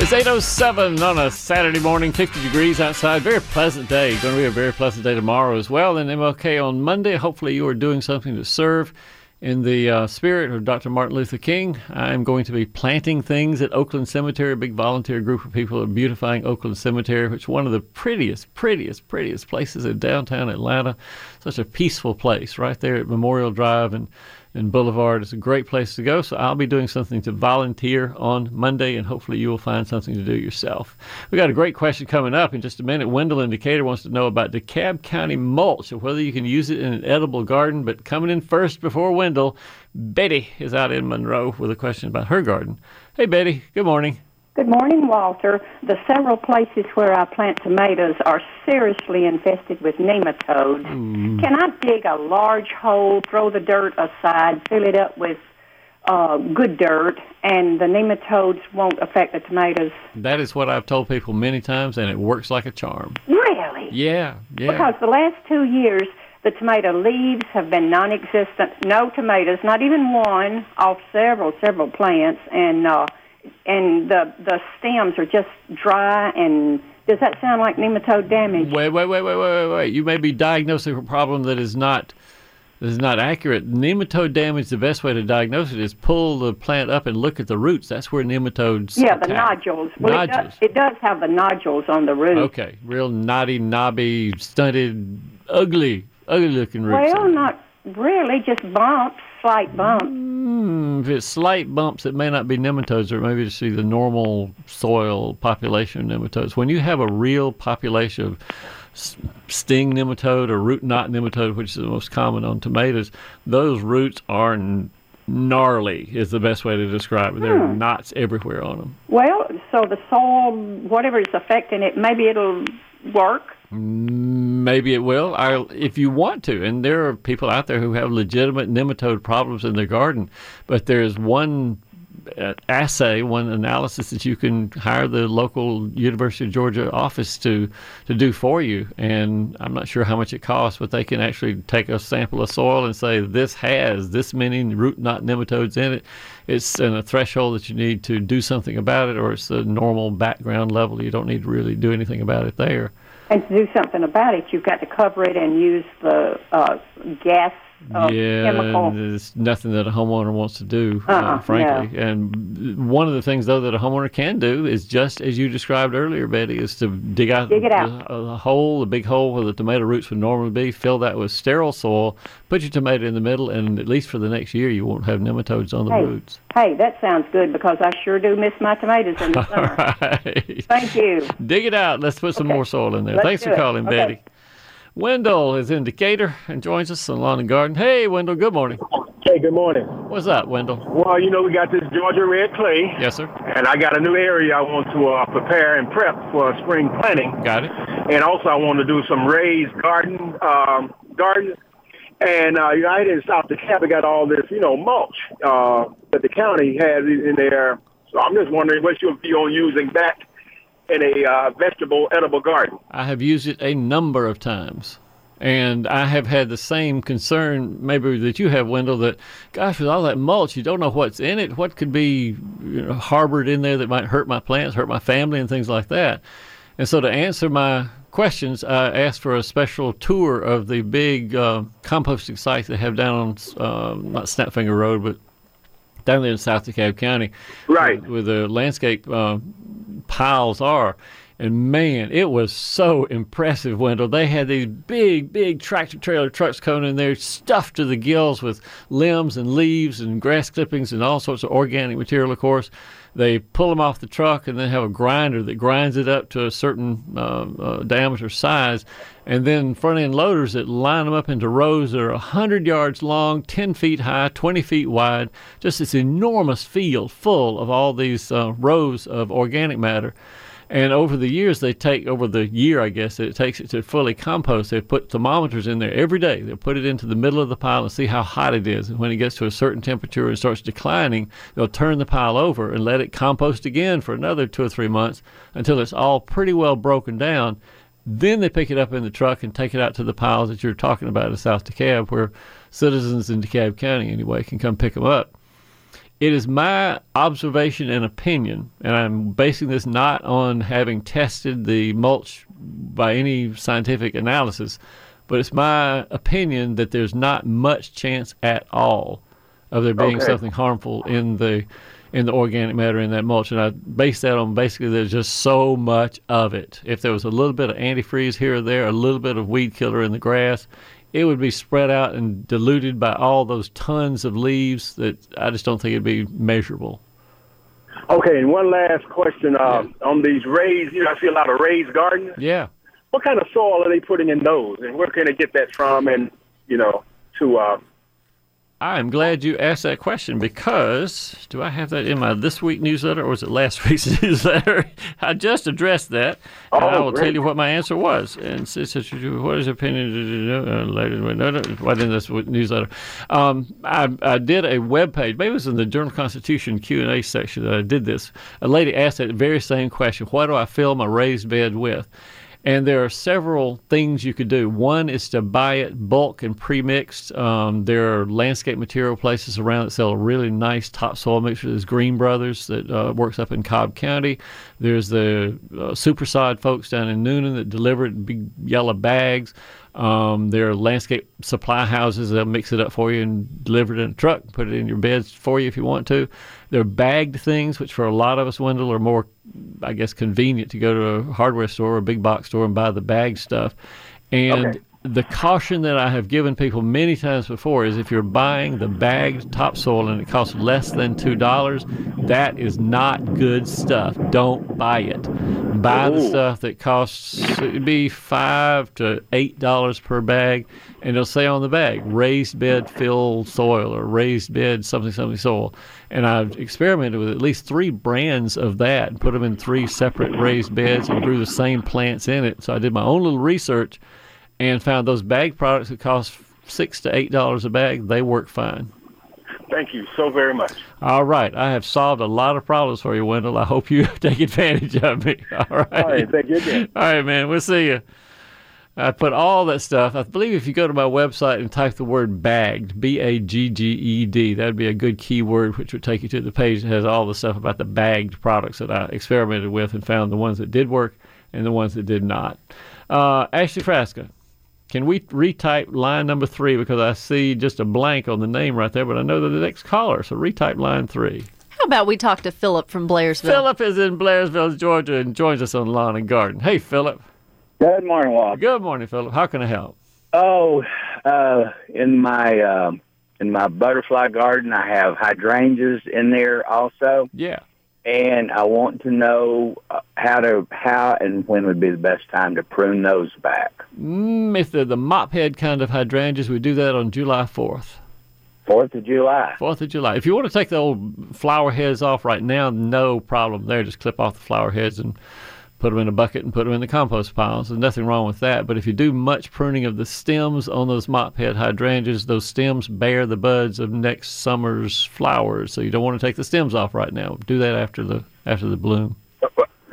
It's 8.07 on a Saturday morning, 50 degrees outside. Very pleasant day. Going to be a very pleasant day tomorrow as well. And MLK on Monday. Hopefully, you are doing something to serve in the uh, spirit of Dr. Martin Luther King. I'm going to be planting things at Oakland Cemetery. A big volunteer group of people are beautifying Oakland Cemetery, which is one of the prettiest, prettiest, prettiest places in downtown Atlanta. Such a peaceful place right there at Memorial Drive and and Boulevard. is a great place to go. So I'll be doing something to volunteer on Monday, and hopefully you will find something to do yourself. We got a great question coming up in just a minute. Wendell in Decatur wants to know about DeKalb County mulch and whether you can use it in an edible garden. But coming in first before Wendell, Betty is out in Monroe with a question about her garden. Hey, Betty. Good morning. Good morning, Walter. The several places where I plant tomatoes are seriously infested with nematodes. Mm. Can I dig a large hole, throw the dirt aside, fill it up with uh, good dirt, and the nematodes won't affect the tomatoes? That is what I've told people many times, and it works like a charm. Really? Yeah, yeah. Because the last two years, the tomato leaves have been non-existent. No tomatoes, not even one, off several, several plants, and uh, and the the stems are just dry and does that sound like nematode damage? Wait, wait, wait, wait, wait, wait, wait. You may be diagnosing a problem that is not that is not accurate. Nematode damage. The best way to diagnose it is pull the plant up and look at the roots. That's where nematodes. Yeah, the attack. nodules. Well, It, Nodules. does, it does have the nodules on the root. Okay, real knotty, knobby, stunted, ugly, ugly looking roots. Well, not really, just bumps, slight bumps. Hmm, if it's slight bumps, it may not be nematodes, or maybe just see the normal soil population of nematodes. When you have a real population of sting nematode or root knot nematode, which is the most common on tomatoes, those roots are gnarly. Is the best way to describe it. There are knots everywhere on them. Well, so the soil, whatever is affecting it, maybe it'll work. Maybe it will. I, if you want to, and there are people out there who have legitimate nematode problems in their garden, but there's one uh, assay, one analysis that you can hire the local University of Georgia office to to do for you. And I'm not sure how much it costs, but they can actually take a sample of soil and say this has this many root knot nematodes in it. It's in a threshold that you need to do something about it, or it's the normal background level. You don't need to really do anything about it there. And to do something about it, you've got to cover it and use the uh, gas uh, yeah, chemical. there's nothing that a homeowner wants to do, uh, Uh-uh, frankly. And one of the things, though, that a homeowner can do is just as you described earlier, Betty, is to dig out, Dig it out. The, a hole, a big hole where the tomato roots would normally be, fill that with sterile soil, put your tomato in the middle, and at least for the next year, you won't have nematodes on the Hey. roots. Hey, that sounds good because I sure do miss my tomatoes in the summer. right. Thank you. Dig it out. Let's put some Okay. more soil in there. Let's Thanks for calling, Okay. Betty. Wendell is in Decatur and joins us on Lawn and Garden. Hey, Wendell, good morning. Hey, good morning. What's up, Wendell? Well, you know, we got this Georgia red clay, Yes, sir. and I got a new area I want to uh, prepare and prep for spring planting. Got it. And also, I want to do some raised garden, um, garden. And uh, United in South I got all this, you know, mulch uh, that the county has in there. So I'm just wondering what's your view on using that in a uh, vegetable edible garden? I have used it a number of times. And I have had the same concern, maybe that you have, Wendell. That, gosh, with all that mulch, you don't know what's in it. What could be you know, harbored in there that might hurt my plants, hurt my family, and things like that. And so, to answer my questions, I asked for a special tour of the big uh, composting site they have down on uh, not Snapfinger Road, but down there in South DeKalb County, Right. where the landscape uh, piles are. And man, it was so impressive, Wendell. They had these big, big tractor trailer trucks coming in there, stuffed to the gills with limbs and leaves and grass clippings and all sorts of organic material, of course. They pull them off the truck and then have a grinder that grinds it up to a certain uh, uh, diameter size, and then front end loaders that line them up into rows that are 100 yards long, 10 feet high, 20 feet wide. Just this enormous field full of all these uh, rows of organic matter. And over the years, they take over the year, I guess, it takes it to fully compost. They put thermometers in there every day. They'll put it into the middle of the pile and see how hot it is. And when it gets to a certain temperature and starts declining, they'll turn the pile over and let it compost again for another two or three months until it's all pretty well broken down. Then they pick it up in the truck and take it out to the piles that you're talking about in South DeKalb, where citizens in DeKalb County, anyway, can come pick them up. It is my observation and opinion, and I'm basing this not on having tested the mulch by any scientific analysis, but it's my opinion that there's not much chance at all of there being Okay. something harmful in the in the organic matter in that mulch. And I base that on basically there's just so much of it. If there was a little bit of antifreeze here or there, a little bit of weed killer in the grass, it would be spread out and diluted by all those tons of leaves that I just don't think it'd be measurable. Okay, and one last question uh, on these raised. You know, I see a lot of raised gardens. Yeah. What kind of soil are they putting in those, and where can they get that from? And you know, to uh, I am glad you asked that question because do I have that in my this week newsletter or was it last week's newsletter? I just addressed that. and Oh, I will tell you what my answer was. And says, what is your opinion? Later, no, no, what in this newsletter? Um, I, I did a web page. Maybe it was in the Journal Constitution Q and A section that I did this. A lady asked that very same question: What do I fill my raised bed with? And there are several things you could do. One is to buy it bulk and pre-mixed. Um, there are landscape material places around that sell a really nice topsoil mixture. There's Green Brothers that uh, works up in Cobb County. There's the uh, Supersod folks down in Newnan that deliver it in big yellow bags. Um, there are landscape supply houses that'll mix it up for you and deliver it in a truck, put it in your beds for you if you want to. There are bagged things, which for a lot of us, Wendell, are more, I guess, convenient to go to a hardware store or a big box store and buy the bagged stuff. And Okay. The caution that I have given people many times before is if you're buying the bagged topsoil and it costs less than two dollars, that is not good stuff. Don't buy it. Buy the stuff that costs it'd be five to eight dollars per bag, and it'll say on the bag raised bed fill soil or raised bed something something soil. And I've experimented with at least three brands of that and put them in three separate raised beds and grew the same plants in it. So I did my own little research and found those bag products that cost six to eight dollars a bag. They work fine. thank you so very much. All right, I have solved a lot of problems for you, Wendell. I hope you take advantage of me. All right, All right, thank you again. All right, man. We'll see you. I put all that stuff. I believe if you go to my website and type the word bagged, B A G G E D, that'd be a good keyword, which would take you to the page that has all the stuff about the bagged products that I experimented with and found the ones that did work and the ones that did not. Uh, Ashley Frasca, can we retype line number three because I see just a blank on the name right there, but I know they're the next caller, so retype line three. How about we talk to Philip from Blairsville? Philip is in Blairsville, Georgia, and joins us on Lawn and Garden. Hey, Philip. Good morning, Walt. Good morning, Philip. How can I help? Oh, uh, in my um in my butterfly garden, I have hydrangeas in there also, Yeah. And I want to know uh, how to how and when would be the best time to prune those back. Mm, if they're the mop head kind of hydrangeas, we do that on July 4th. Fourth of July. 4th of July. If you want to take the old flower heads off right now, no problem there. Just clip off the flower heads and put them in a bucket and put them in the compost piles. There's nothing wrong with that. But if you do much pruning of the stems on those mop head hydrangeas, those stems bear the buds of next summer's flowers. So you don't want to take the stems off right now. Do that after the after the bloom.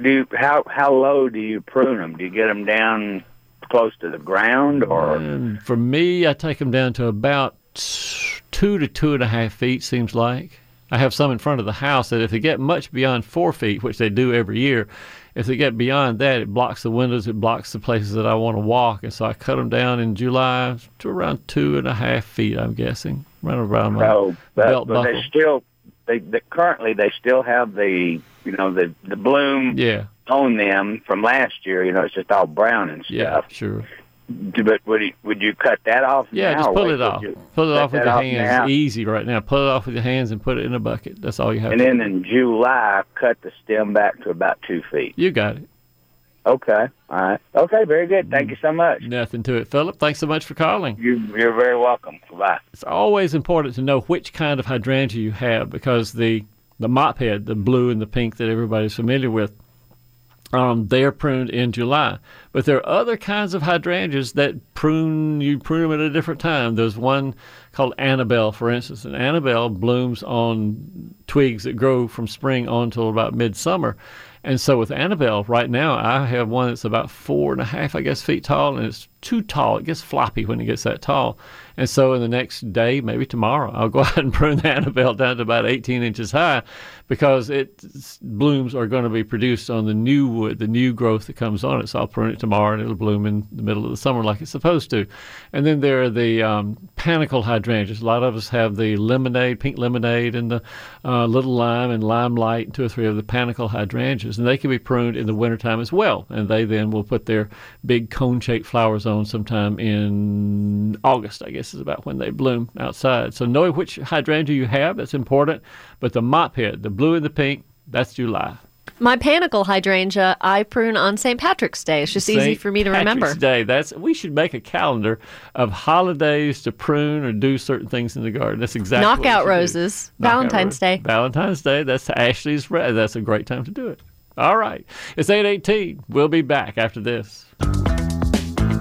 Do you, how how low do you prune them? Do you get them down close to the ground, or And for me, I take them down to about two to two and a half feet, seems like. I have some in front of the house that if they get much beyond four feet, which they do every year, if they get beyond that, it blocks the windows, it blocks the places that I want to walk. And so I cut them down in July to around two and a half feet, I'm guessing. Right around my no? But, belt but buckle. they still they, they currently they still have the you know the the bloom Yeah, on them from last year. You know, it's just all brown and stuff. yeah, sure. But would you, would you cut that off? Yeah, now, just pull it off. Pull it off with your off hands. now? Easy right now. Pull it off with your hands and put it in a bucket. That's all you have And then do. in July, cut the stem back to about two feet. You got it. Okay. All right. Okay. Very good. Thank you so much. Nothing to it. Philip, thanks so much for calling. You, you're very welcome. Bye. it's always important to know which kind of hydrangea you have because the the mop head, the blue and the pink that everybody's familiar with, um, they are pruned in July. But there are other kinds of hydrangeas that prune, you prune them at a different time. There's one called Annabelle, for instance, and Annabelle blooms on twigs that grow from spring on until about midsummer. And so with Annabelle, right now, I have one that's about four and a half, I guess, feet tall, and it's too tall. It gets floppy when it gets that tall. And so in the next day, maybe tomorrow, I'll go out and prune the Annabelle down to about 18 inches high because its blooms are going to be produced on the new wood, the new growth that comes on it. So I'll prune it tomorrow and it'll bloom in the middle of the summer like it's supposed to. And then there are the um, panicle hydrangeas. A lot of us have the lemonade, pink lemonade, and the uh, little lime and limelight, and two or three of the panicle hydrangeas. And they can be pruned in the wintertime as well. And they then will put their big cone shaped flowers on sometime in August, I guess is about when they bloom outside. So knowing which hydrangea you have, that's important. But the mop head, the blue and the pink, that's July. My panicle hydrangea I prune on St. Patrick's Day. It's just St. easy for me to Patrick's remember. Day. That's we should make a calendar of holidays to prune or do certain things in the garden. That's exactly knockout roses. Valentine's out, Day. Valentine's Day. That's Ashley's. That's a great time to do it. All right, it's eight eighteen. We'll be back after this.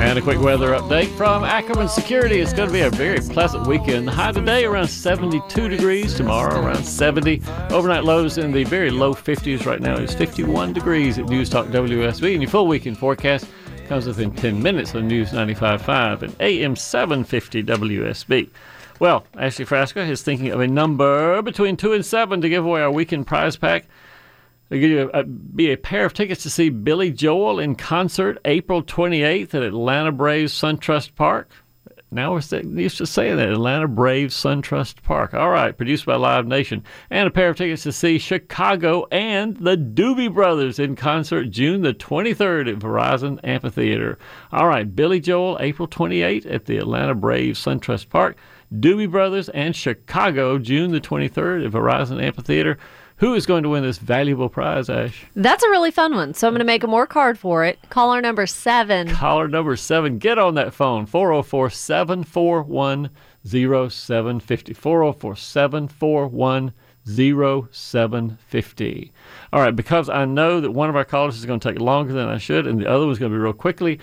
And a quick weather update from Ackerman Security. It's going to be a very pleasant weekend. The high today around 72 degrees, tomorrow around 70. Overnight lows in the very low 50s right now is 51 degrees at News Talk WSB. And your full weekend forecast comes within 10 minutes on News 95.5 and AM 750 WSB. Well, Ashley Frasca is thinking of a number between 2 and 7 to give away our weekend prize pack. They give you a, a, be a pair of tickets to see Billy Joel in concert April 28th at Atlanta Braves SunTrust Park. Now we're used to saying that Atlanta Braves SunTrust Park. All right, produced by Live Nation, and a pair of tickets to see Chicago and the Doobie Brothers in concert June the 23rd at Verizon Amphitheater. All right, Billy Joel April 28th at the Atlanta Braves SunTrust Park. Doobie Brothers and Chicago June the 23rd at Verizon Amphitheater. Who is going to win this valuable prize, Ash? That's a really fun one. So I'm going to make a more card for it. Caller number seven. Caller number seven. Get on that phone. 404 741 0750. 404 741 0750. All right, because I know that one of our callers is going to take longer than I should, and the other one's going to be real quickly.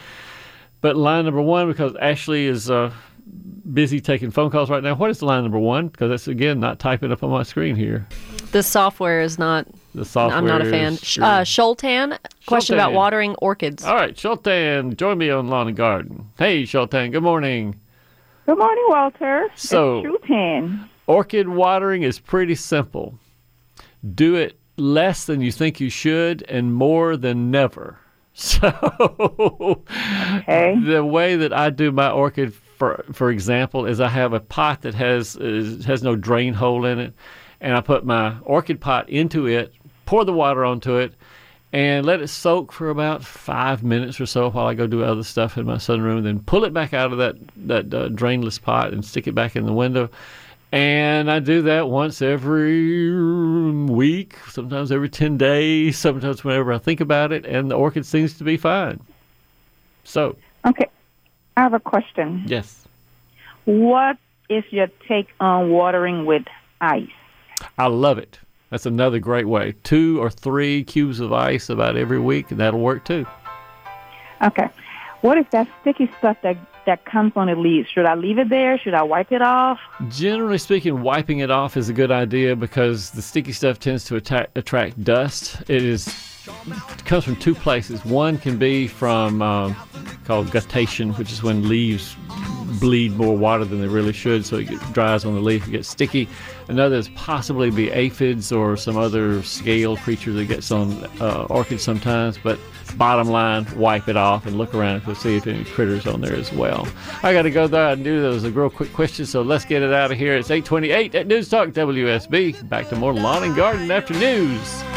But line number one, because Ashley is uh, busy taking phone calls right now. What is the line number one? Because that's again not typing up on my screen here. The software is not. The software. I'm not a fan. Sure. Uh, Shultan, question about watering orchids. All right, Shultan, join me on Lawn and Garden. Hey, Shultan, good morning. Good morning, Walter. So, Shultan. Orchid watering is pretty simple. Do it less than you think you should and more than never. So, okay. the way that I do my orchid for for example, is I have a pot that has is, has no drain hole in it, and I put my orchid pot into it, pour the water onto it, and let it soak for about five minutes or so while I go do other stuff in my sunroom. Then pull it back out of that that uh, drainless pot and stick it back in the window. And I do that once every week, sometimes every 10 days, sometimes whenever I think about it, and the orchid seems to be fine. So. Okay. I have a question. Yes. What is your take on watering with ice? I love it. That's another great way. Two or three cubes of ice about every week, and that'll work too. Okay. What is that sticky stuff that that comes on the leaves? Should I leave it there? Should I wipe it off? Generally speaking, wiping it off is a good idea because the sticky stuff tends to attack, attract dust. It is it comes from two places. One can be from um, called guttation, which is when leaves bleed more water than they really should, so it dries on the leaf, it gets sticky. Another is possibly be aphids or some other scale creature that gets on uh, orchids sometimes. But bottom line, wipe it off and look around to see if any critters on there as well. I got to go there and do those a real quick question, so let's get it out of here. It's 8:28 at News Talk WSB. Back to more lawn and garden after news.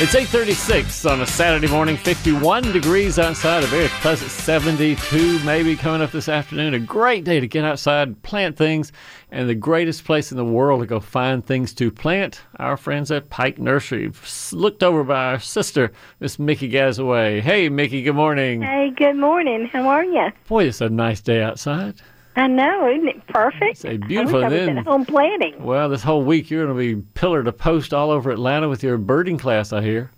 It's 8:36 on a Saturday morning. 51 degrees outside. A very pleasant 72 maybe coming up this afternoon. A great day to get outside, plant things, and the greatest place in the world to go find things to plant. Our friends at Pike Nursery, looked over by our sister, Miss Mickey Gazaway. Hey, Mickey. Good morning. Hey, good morning. How are you? Boy, it's a nice day outside. I know, isn't it perfect? It's a beautiful. I wish I then, home planting. Well, this whole week you're going to be pillar to post all over Atlanta with your birding class. I hear.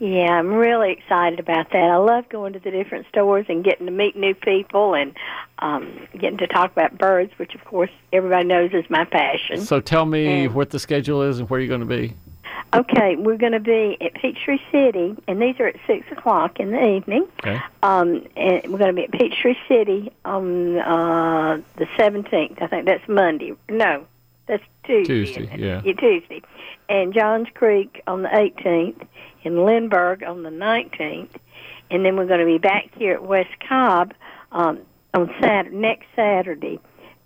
Yeah, I'm really excited about that. I love going to the different stores and getting to meet new people and um, getting to talk about birds, which of course everybody knows is my passion. So tell me And- what the schedule is and where you're going to be. Okay, we're going to be at Peachtree City, and these are at six o'clock in the evening. Okay. Um, and we're going to be at Peachtree City on uh, the 17th. I think that's Monday. No, that's Tuesday. Tuesday, yeah. yeah. Tuesday. And Johns Creek on the 18th, and Lindbergh on the 19th. And then we're going to be back here at West Cobb um, on Saturday, next Saturday.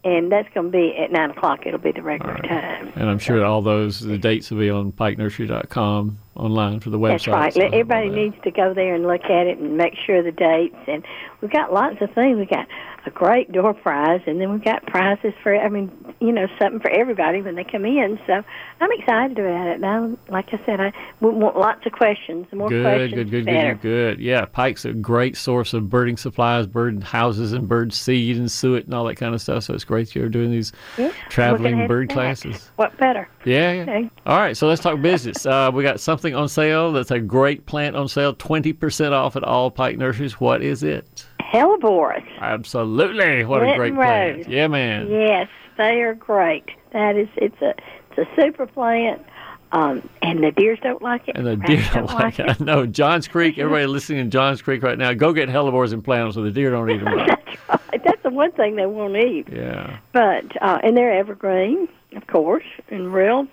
And that's going to be at 9 o'clock. It'll be the regular time. And I'm sure all those the dates will be on pikenursery.com online for the website. That's right. so Everybody needs to go there and look at it and make sure the dates. And we've got lots of things. We've got a great door prize, and then we've got prizes for, I mean, you know, something for everybody when they come in. So I'm excited about it. Now, like I said, I want lots of questions. The more Good, questions, good, good, better. good, good. Yeah, Pike's a great source of birding supplies, bird houses, and bird seed and suet and all that kind of stuff. So it's great you're doing these Yeah, traveling bird classes. What better? Yeah, yeah. Okay. All right, so let's talk business. Uh, we got something on sale that's a great plant on sale, 20% off at all Pike Nurseries. What is it? Hellebores. Absolutely. What a great plant. Yeah, man. Yes, they are great. That is, it's a, it's a super plant. Um, and the deers don't like it. And the deer don't like it. I know. Johns Creek, everybody listening in Johns Creek right now, go get hellebores and plant them so the deer don't eat them. That's right. That's the one thing they won't eat. Yeah. But uh, and they're evergreen, of course, and real.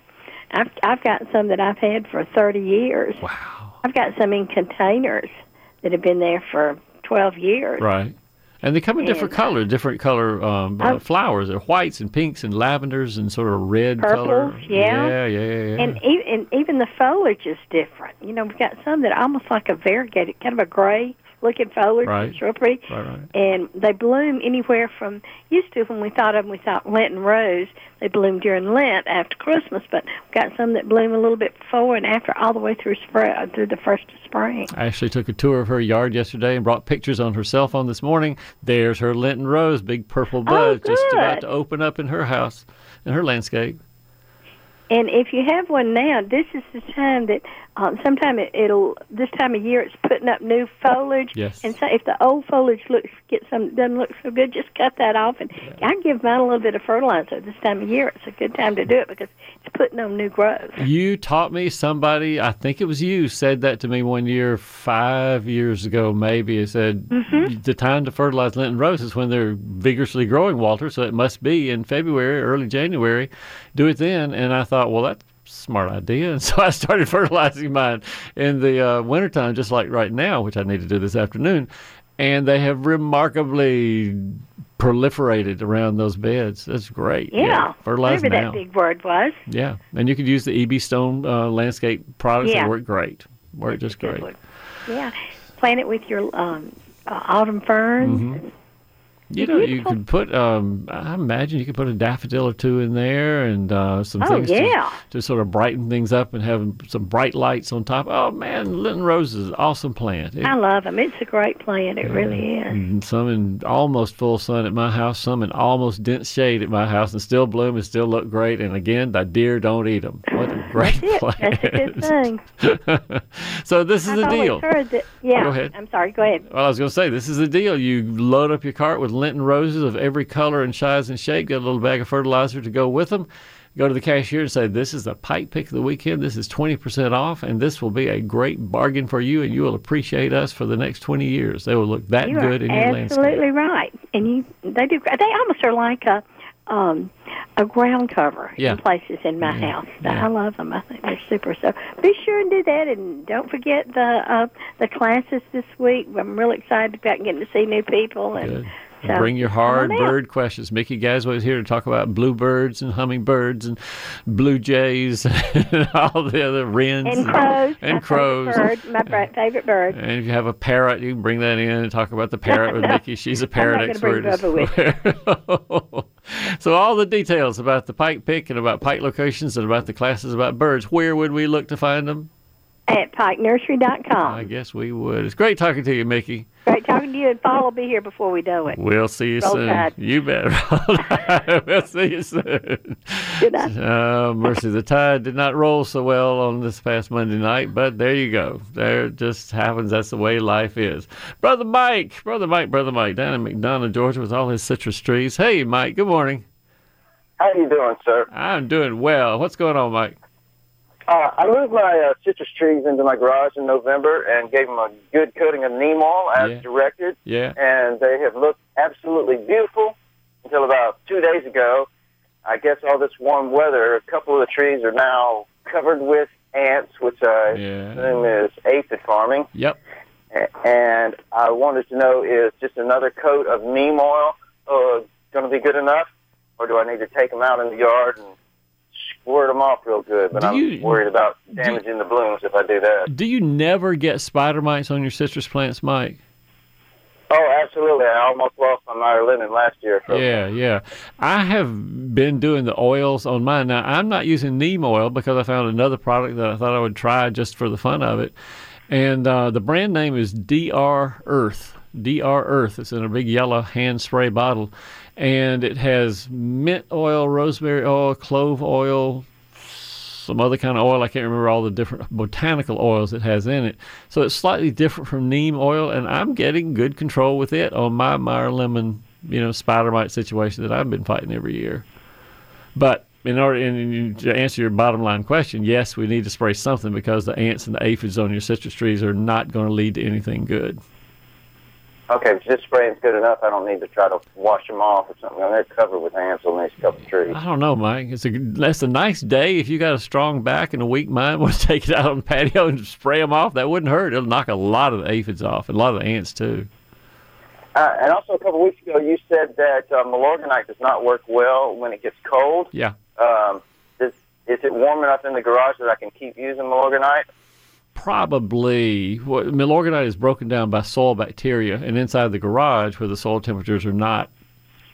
I've I've got some that I've had for thirty years. Wow. I've got some in containers that have been there for twelve years. Right. And they come in different And- colors, different color um, uh, flowers. They're whites and pinks and lavenders and sort of red color. Purples, yeah. Yeah, yeah, yeah. yeah. And even and even the foliage is different. You know, we've got some that are almost like a variegated, kind of a gray looking foliage. Right. It's real pretty. Right, right. And they bloom anywhere from used to when we thought of them, we thought Lenten rose. They bloom during Lent after Christmas, but we've got some that bloom a little bit before and after, all the way through spring, uh, through the first of spring. I actually took a tour of her yard yesterday and brought pictures on her cell phone this morning. There's her Lenten Rose, big purple oh, bud, just about Oh, to open up in her house, in her landscape. And if you have one now, this is the time that um, sometime it, it'll this time of year it's putting up new foliage. Yes. And so if the old foliage looks get some doesn't look so good, just cut that off. And I give mine a little bit of fertilizer this time of year. It's a good time to do it because it's putting on new growth. You taught me somebody, I think it was you, said that to me one year, five years ago, maybe. It said Mm-hmm. the time to fertilize Lenten Rose is when they're vigorously growing, Walter. So it must be in February, early January. Do it then. And I thought, well, that's a smart idea. And so I started fertilizing mine in the uh, wintertime, just like right now, which I need to do this afternoon. And they have remarkably proliferated around those beds. That's great. Yeah. Fertilize Whatever now. that big word was. Yeah, and you could use the EB Stone uh, landscape products. Yeah. They work great. Work just great. one. Yeah. Plant it with your um, uh, autumn ferns. Mm-hmm. You know, you could put. Um, I imagine you could put a daffodil or two in there, and uh, some Oh, things to- yeah. to, sort of brighten things up, and have some bright lights on top. Oh man, Lenten Rose is an awesome plant. It- I love them. It's a great plant. It really is. some in almost full sun at my house, some in almost dense shade at my house, and still bloom and still look great. And again, the deer don't eat them. What great That's it. That's a good thing. so this is I've the deal. heard that. Yeah. Go ahead. I'm sorry. Go ahead. Well, I was going to say, this is the deal. You load up your cart with Lenten roses of every color and size and shape. Get a little bag of fertilizer to go with them. go to the cashier and say, This is the pike pick of the weekend. This is 20% off, and this will be a great bargain for you, and you will appreciate us for the next 20 years. They will look that you good in your landscape. absolutely right. And you, they do. They almost are like a um, a ground cover Yeah. in places in my Yeah, house. yeah. I love them. I think they're super. So be sure and do that, and don't forget the uh, the classes this week. I'm really excited about getting to see new people and. Good. So, Bring your hard bird questions. Mickey Gazaway is here to talk about bluebirds and hummingbirds and blue jays and all the other wrens And crows. and my crows. Favorite bird, my favorite bird. And if you have a parrot, you can bring that in and talk about the parrot with No, Mickey. She's a parrot I'm not expert. bring so all the details about the pike pick and about pike locations and about the classes about birds, where would we look to find them? At pikenursery.com. I guess we would. It's great talking to you, Mickey. Great talking to you, and Paul will be here before we know it. We'll see you Roll soon. Tide. You bet. Roll we'll see you soon. Good night. Uh, mercy, the tide did not roll so well on this past Monday night, but there you go. There it just happens. That's the way life is. Brother Mike, brother Mike, brother Mike, down in McDonough, Georgia, with all his citrus trees. Hey, Mike. Good morning. How you doing, sir? I'm doing well. What's going on, Mike? Uh, I moved my uh, citrus trees into my garage in November and gave them a good coating of neem oil as Yeah. directed, Yeah. and they have looked absolutely beautiful until about two days ago. I guess all this warm weather, a couple of the trees are now covered with ants, which I Yeah. assume is aphid farming. Yep. And I wanted to know is just another coat of neem oil uh, going to be good enough, or do I need to take them out in the yard and squirt them off real good? But Do I'm you- worried about damaging the blooms if I do that. Do you never get spider mites on your citrus plants, Mike? Oh, absolutely. I almost lost my Meyer lemon last year. So Yeah, yeah. I have been doing the oils on mine. Now, I'm not using neem oil because I found another product that I thought I would try just for the fun of it. And uh, the brand name is DR Earth. DR Earth. It's in a big yellow hand spray bottle. And it has mint oil, rosemary oil, clove oil, some other kind of oil. I can't remember all the different botanical oils it has in it. So it's slightly different from neem oil, and I'm getting good control with it on my Meyer lemon, you know, spider mite situation that I've been fighting every year. But in order and to answer your bottom line question, yes, we need to spray something because the ants and the aphids on your citrus trees are not going to lead to anything good. Okay, if just spraying's good enough, I don't need to try to wash them off or something. They're covered with ants on these couple trees. I don't know, Mike. It's a that's a nice day. If you got a strong back and a weak mind, want to take it out on the patio and spray them off, that wouldn't hurt. It'll knock a lot of the aphids off and a lot of the ants too. Uh, and also, a couple of weeks ago, you said that uh, Milorganite does not work well when it gets cold. Yeah. Um, is, is it warm enough in the garage that I can keep using Milorganite? Probably. What, Milorganite is broken down by soil bacteria, and inside the garage, where the soil temperatures are not,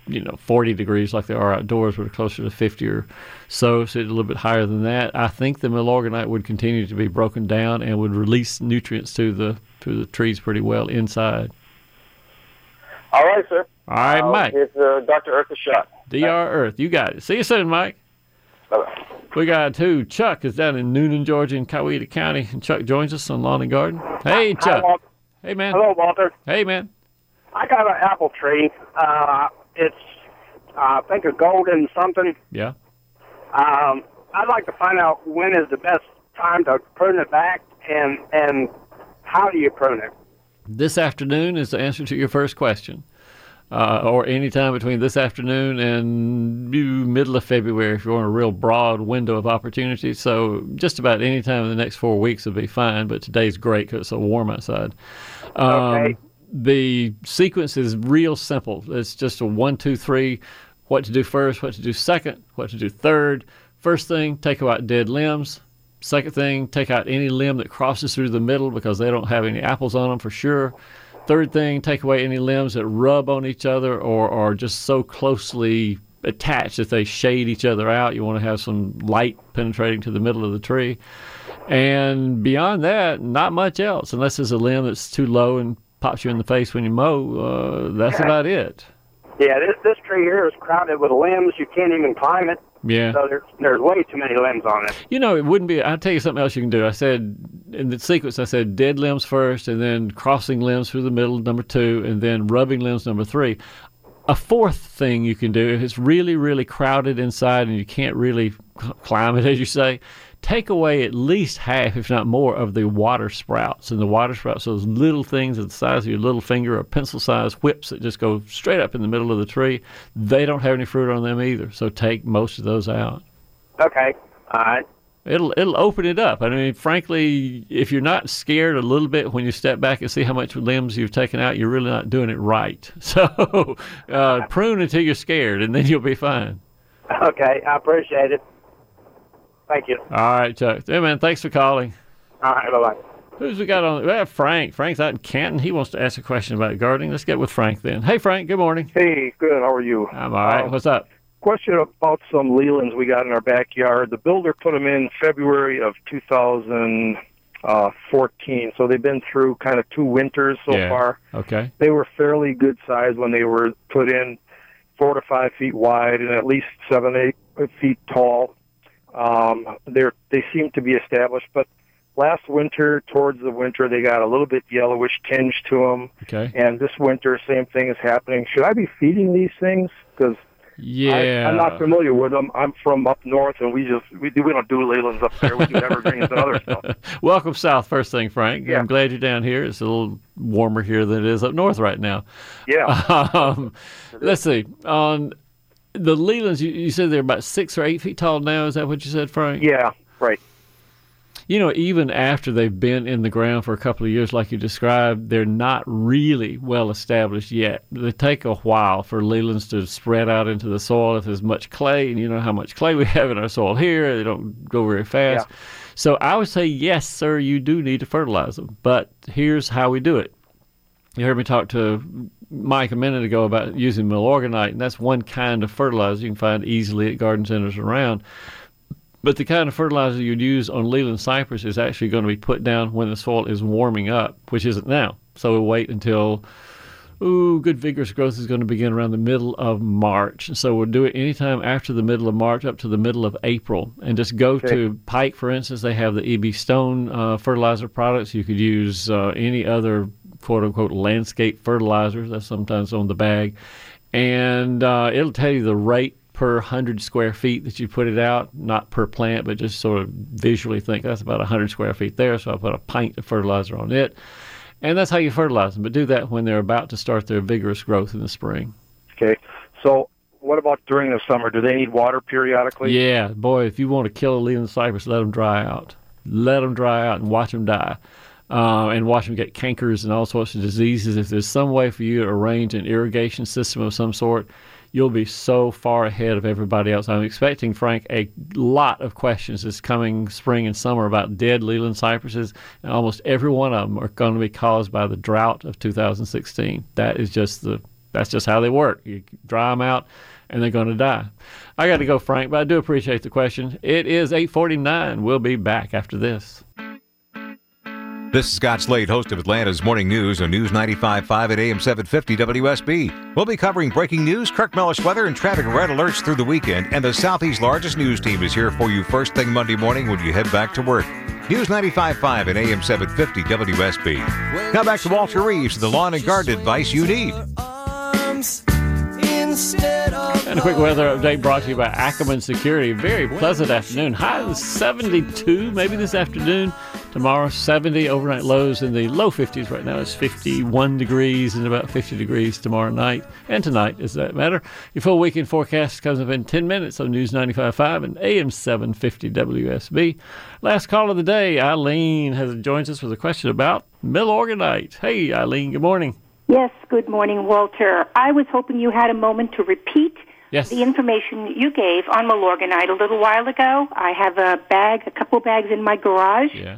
you know, 40 degrees like they are outdoors, where they're closer to 50 or so, so it's a little bit higher than that. I think the Milorganite would continue to be broken down and would release nutrients to the to the trees pretty well inside. All right, sir. All right, I'll Mike. it's uh, Dr. Earth a shot. DR Earth, you got it. See you soon, Mike. Bye-bye. We got two. Chuck is down in Newnan, Georgia, in Coweta County, and Chuck joins us on Lawn and Garden. Hey, Chuck. Hey, man. Hello, Walter. Hey, man. I got an apple tree. Uh, it's, uh, I think, a golden something. Yeah. Um, I'd like to find out when is the best time to prune it back, and and how do you prune it? This afternoon is the answer to your first question. Uh, or any time between this afternoon and middle of February if you're on a real broad window of opportunity. So just about any time in the next four weeks would be fine, but today's great because it's so warm outside. Um, Okay. The sequence is real simple. It's just a one, two, three, what to do first, what to do second, what to do third. First thing, take out dead limbs. Second thing, take out any limb that crosses through the middle because they don't have any apples on them for sure. Third thing, take away any limbs that rub on each other or are just so closely attached that they shade each other out. You want to have some light penetrating to the middle of the tree. And beyond that, not much else, unless there's a limb that's too low and pops you in the face when you mow. Uh, that's about it. Yeah, this this tree here is crowded with limbs. You can't even climb it. Yeah. So there's there's way too many limbs on it. You know, it wouldn't be. I'll tell you something else you can do. I said in the sequence, I said dead limbs first, and then crossing limbs through the middle, number two, and then rubbing limbs, number three. a fourth thing you can do if it's really, really crowded inside and you can't really climb it, as you say, take away at least half, if not more, of the water sprouts. And the water sprouts, those little things the size of your little finger or pencil sized whips that just go straight up in the middle of the tree, they don't have any fruit on them either. So take most of those out. Okay. All right. It'll it'll open it up. I mean, frankly, if you're not scared a little bit when you step back and see how much limbs you've taken out, you're really not doing it right. So uh, prune until you're scared, and then you'll be fine. Okay, I appreciate it. Thank you. All right, Chuck. Hey, man, thanks for calling. All right, bye bye. Who's we got on? We have Frank. Frank's out in Canton. He wants to ask a question about gardening. Let's get with Frank then. Hey, Frank. Good morning. Hey, good. How are you? I'm all right. Um, What's up? Question about some Leylands we got in our backyard. The builder put them in February of 2014, so they've been through kind of two winters so Yeah. far. Okay. They were fairly good size when they were put in, four to five feet wide and at least seven, eight feet tall. Um, they're they seem to be established, but last winter, towards the winter, they got a little bit yellowish tinge to them. Okay. And this winter, same thing is happening. Should I be feeding these things? Because Yeah. I'm not familiar with them. I'm from up north, and we just we do we don't do Leylands up there. We do evergreens and other stuff. Welcome south, first thing, Frank. Yeah. I'm glad you're down here. It's a little warmer here than it is up north right now. Yeah. Um, let's see. On the Leylands, you, you said they're about six or eight feet tall now. Is that what you said, Frank? Yeah, right. You know, even after they've been in the ground for a couple of years, like you described, they're not really well established yet. They take a while for Leylands to spread out into the soil if there's much clay, and you know how much clay we have in our soil here. They don't go very fast. So I would say, yes, sir, you do need to fertilize them. But here's how we do it. You heard me talk to Mike a minute ago about using milorganite, and that's one kind of fertilizer you can find easily at garden centers around. But the kind of fertilizer you'd use on Leyland cypress is actually going to be put down when the soil is warming up, which isn't now. So we'll wait until, ooh, good vigorous growth is going to begin around the middle of March. So we'll do it anytime after the middle of March up to the middle of April. And just go Okay. to Pike, for instance, they have the EB Stone uh, fertilizer products. You could use uh, any other quote unquote landscape fertilizers. That's sometimes on the bag. And uh, it'll tell you the rate per 100 square feet that you put it out, not per plant, but just sort of visually think that's about 100 square feet there. So I put a pint of fertilizer on it. And that's how you fertilize them. But do that when they're about to start their vigorous growth in the spring. Okay. So, what about during the summer? Do they need water periodically? Yeah, boy, if you want to kill a Leyland cypress, let them dry out. Let them dry out and watch them die. Uh, and watch them get cankers and all sorts of diseases. If there's some way for you to arrange an irrigation system of some sort, you'll be so far ahead of everybody else. I'm expecting, Frank, a lot of questions this coming spring and summer about dead Leyland cypresses, and almost every one of them are going to be caused by the drought of 2016. That is just the that's just how they work. You dry them out, and they're going to die. I got to go, Frank, but I do appreciate the question. It is 8:49. We'll be back after this. This is Scott Slade, host of Atlanta's Morning News on News 95.5 at AM 750 WSB. We'll be covering breaking news, Kirk Mellish weather, and traffic red alerts through the weekend. And the Southeast's largest news team is here for you first thing Monday morning when you head back to work. News 95.5 at AM 750 WSB. Now back to Walter Reeves, the lawn and garden advice you need. And a quick weather update brought to you by Ackerman Security. Very pleasant afternoon. High is 72 maybe this afternoon. Tomorrow 70. Overnight lows in the low 50s right now. It's 51 degrees and about 50 degrees tomorrow night and tonight, does that matter? Your full weekend forecast comes up in 10 minutes on News 95.5 and AM 750 WSB. Last call of the day. Eileen has joins us with a question about Milorganite. Hey, Eileen. Good morning. Yes, good morning, Walter. I was hoping you had a moment to repeat Yes. the information you gave on Milorganite a little while ago. I have a bag, a couple bags in my garage, Yeah.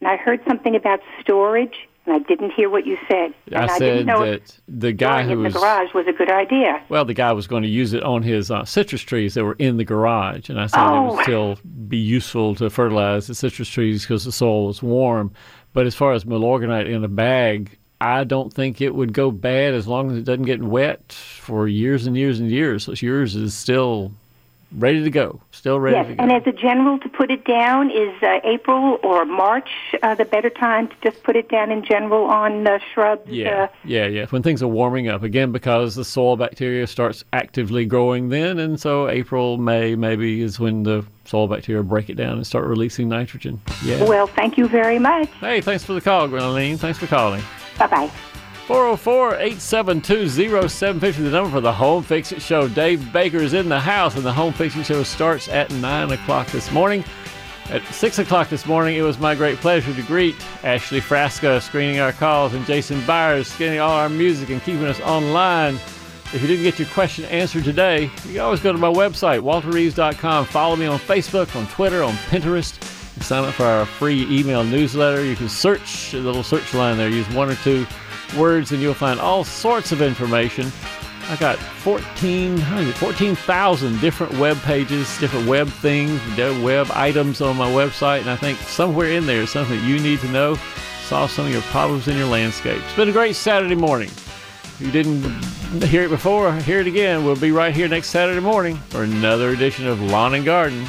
And I heard something about storage, and I didn't hear what you said. I and I said didn't know that the guy it who in was the garage was a good idea. Well, the guy was going to use it on his uh, citrus trees that were in the garage, and I said it Oh. would still be useful to fertilize the citrus trees because the soil was warm. But as far as milorganite in a bag, I don't think it would go bad as long as it doesn't get wet for years and years and years. So yours is still ready to go. Still ready yes, to go. and as a general, to put it down is uh, April or March uh, the better time to just put it down in general on uh, shrubs. Yeah, Uh, yeah, yeah. When things are warming up again, because the soil bacteria starts actively growing then, and so April, May maybe is when the soil bacteria break it down and start releasing nitrogen. Yeah. Well, thank you very much. Hey, thanks for the call, Grenadine. Thanks for calling. Bye bye. 404 872 0750, the number for the Home Fix It Show. Dave Baker is in the house, and the Home Fix It Show starts at 9 o'clock this morning. At 6 o'clock this morning, it was my great pleasure to greet Ashley Frasca screening our calls and Jason Byers getting all our music and keeping us online. If you didn't get your question answered today, you can always go to my website, walterreeves.com. Follow me on Facebook, on Twitter, on Pinterest. Sign up for our free email newsletter. You can search a little search line there. Use one or two words and you'll find all sorts of information. I got 14, how is it, 14,000 different web pages, different web things, web items on my website, and I think somewhere in there is something you need to know. Solve some of your problems in your landscape. It's been a great Saturday morning. If you didn't hear it before, hear it again. We'll be right here next Saturday morning for another edition of Lawn and Garden.